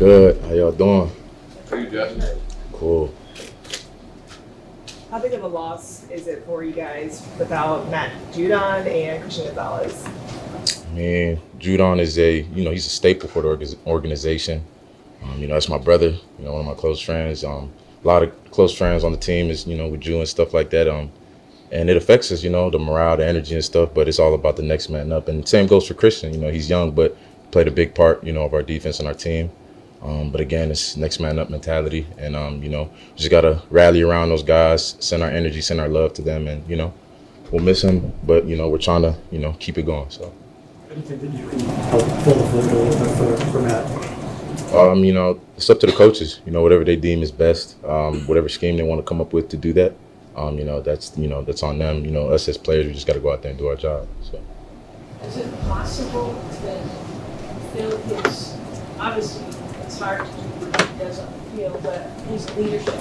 Good. How y'all doing? How you, Jeff? Cool. How big of a loss is it for you guys without Matt Judon and Christian Gonzalez? I mean, Judon is a, you know, he's a staple for the organization. Um, you know, that's my brother, you know, one of my close friends. Um, a lot of close friends on the team is, you know, with Jew and stuff like that. Um, and it affects us, you know, the morale, the energy and stuff, but it's all about the next man up. And same goes for Christian. You know, he's young, but played a big part, you know, of our defense and our team. Um, but again, it's next man up mentality. And, um, you know, just got to rally around those guys, send our energy, send our love to them. And, you know, we'll miss him, but, you know, we're trying to, you know, keep it going. So. How you that you can help fill the void a little bit for, for Matt? Um, you know, it's up to the coaches. You know, whatever they deem is best, um, whatever scheme they want to come up with to do that. Um, you know, that's you know that's on them. You know, us as players, we just got to go out there and do our job. So. Is it possible to fill his, obviously, he does on the field, but his leadership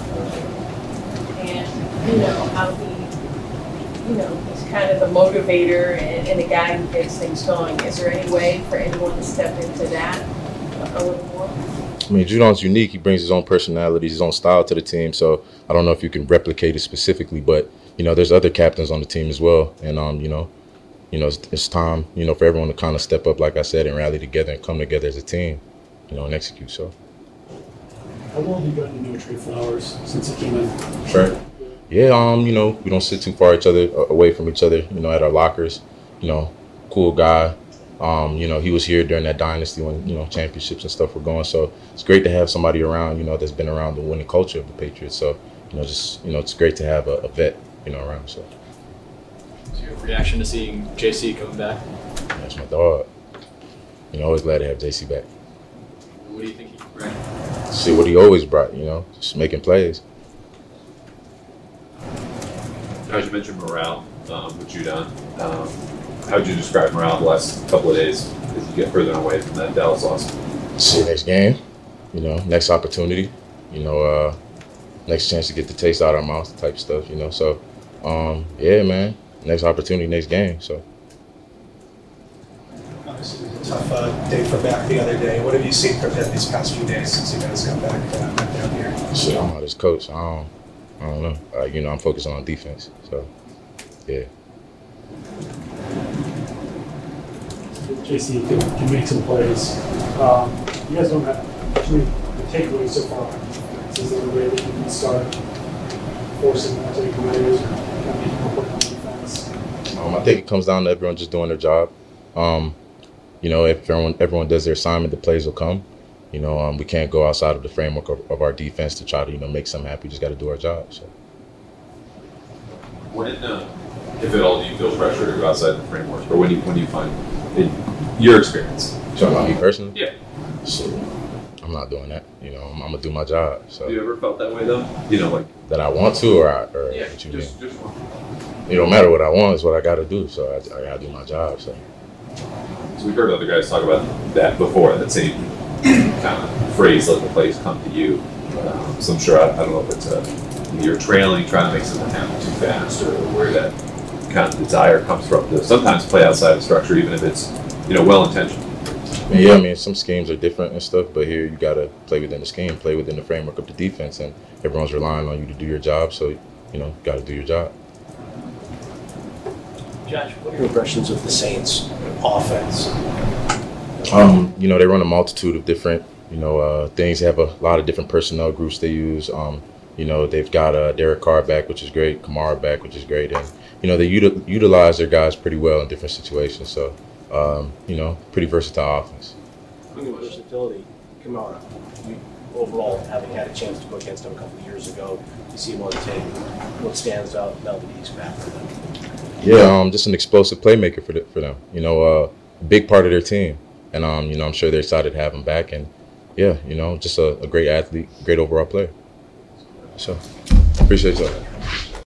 and, you know, how he, you know, he's kind of the motivator and, and the guy who gets things going. Is there any way for anyone to step into that a little more? I mean, Judon's unique. He brings his own personality, his own style to the team. So I don't know if you can replicate it specifically, but you know, there's other captains on the team as well, and um, you know, you know, it's, it's time, you know, for everyone to kind of step up, like I said, and rally together and come together as a team, you know, and execute. So. How well have you gotten to know Trey Flowers since he came in? Sure. Yeah, um, you know, we don't sit too far each other uh, away from each other, you know, at our lockers. You know, cool guy. Um, you know, he was here during that dynasty when, you know, championships and stuff were going. So it's great to have somebody around, you know, that's been around the winning culture of the Patriots. So, you know, just, you know, it's great to have a, a vet, you know, around. So What's your reaction to seeing JC coming back? that's my dog. You know, always glad to have JC back. What do you think he can bring? See what he always brought, you know, just making plays. As you mentioned morale um, with Judon, um, how would you describe morale the last couple of days as you get further away from that Dallas loss? See next game, you know, next opportunity, you know, uh, next chance to get the taste out of our mouth type stuff, you know. So, um, yeah, man, next opportunity, next game. So, Obviously, it was a tough uh, day for Mac the other day. What have you seen from him these past few days since you guys got back, uh, back down here? shit, I'm not his coach. I don't, I don't know. Uh, you know, I'm focused on defense. So, yeah. JC can, can make some plays. Um, you guys don't have actually the takeaways so far. Is there a way that you can start forcing them to take takeaways or kind of making more on defense? Um, I think it comes down to everyone just doing their job. Um, you know, if everyone everyone does their assignment, the plays will come. You know, um, we can't go outside of the framework of, of our defense to try to you know make some happy. We just got to do our job. So. When, uh, if at all, do you feel pressure to go outside the framework, or when do you, when do you find, in your experience? Talking about me personally? Yeah. Shit, I'm not doing that. You know, I'm, I'm gonna do my job. So Have you ever felt that way though? You know, like that I want to, or, I, or what you just, mean? just. It don't matter what I want; it's what I got to do. So I, I gotta do my job. So So we've heard other guys talk about that before, that same kind of phrase, let the plays come to you. Um, so I'm sure, I, I don't know if it's a, you're trailing, trying to make something happen too fast, or where that kind of desire comes from to sometimes play outside of structure, even if it's, you know, well intentioned. Yeah, I mean, some schemes are different and stuff, but here you gotta play within the scheme, play within the framework of the defense, and everyone's relying on you to do your job. So you know, gotta do your job. Josh, what are your impressions of the Saints offense? Um, you know, they run a multitude of different, you know, uh, things. They have a lot of different personnel groups they use. Um, you know, they've got uh, Derek Carr back, which is great, Kamara back, which is great, and you know they util- utilize their guys pretty well in different situations. So, um, you know, pretty versatile offense. Speaking of versatility, Kamara, overall, having had a chance to go against him a couple of years ago, you see him on tape. What stands out now that he's back for them? Yeah, um, just an explosive playmaker for the, for them. You know, uh, a big part of their team, and um, you know, I'm sure they're excited to have him back. And yeah, you know, just a, a great athlete, great overall player. So, appreciate you.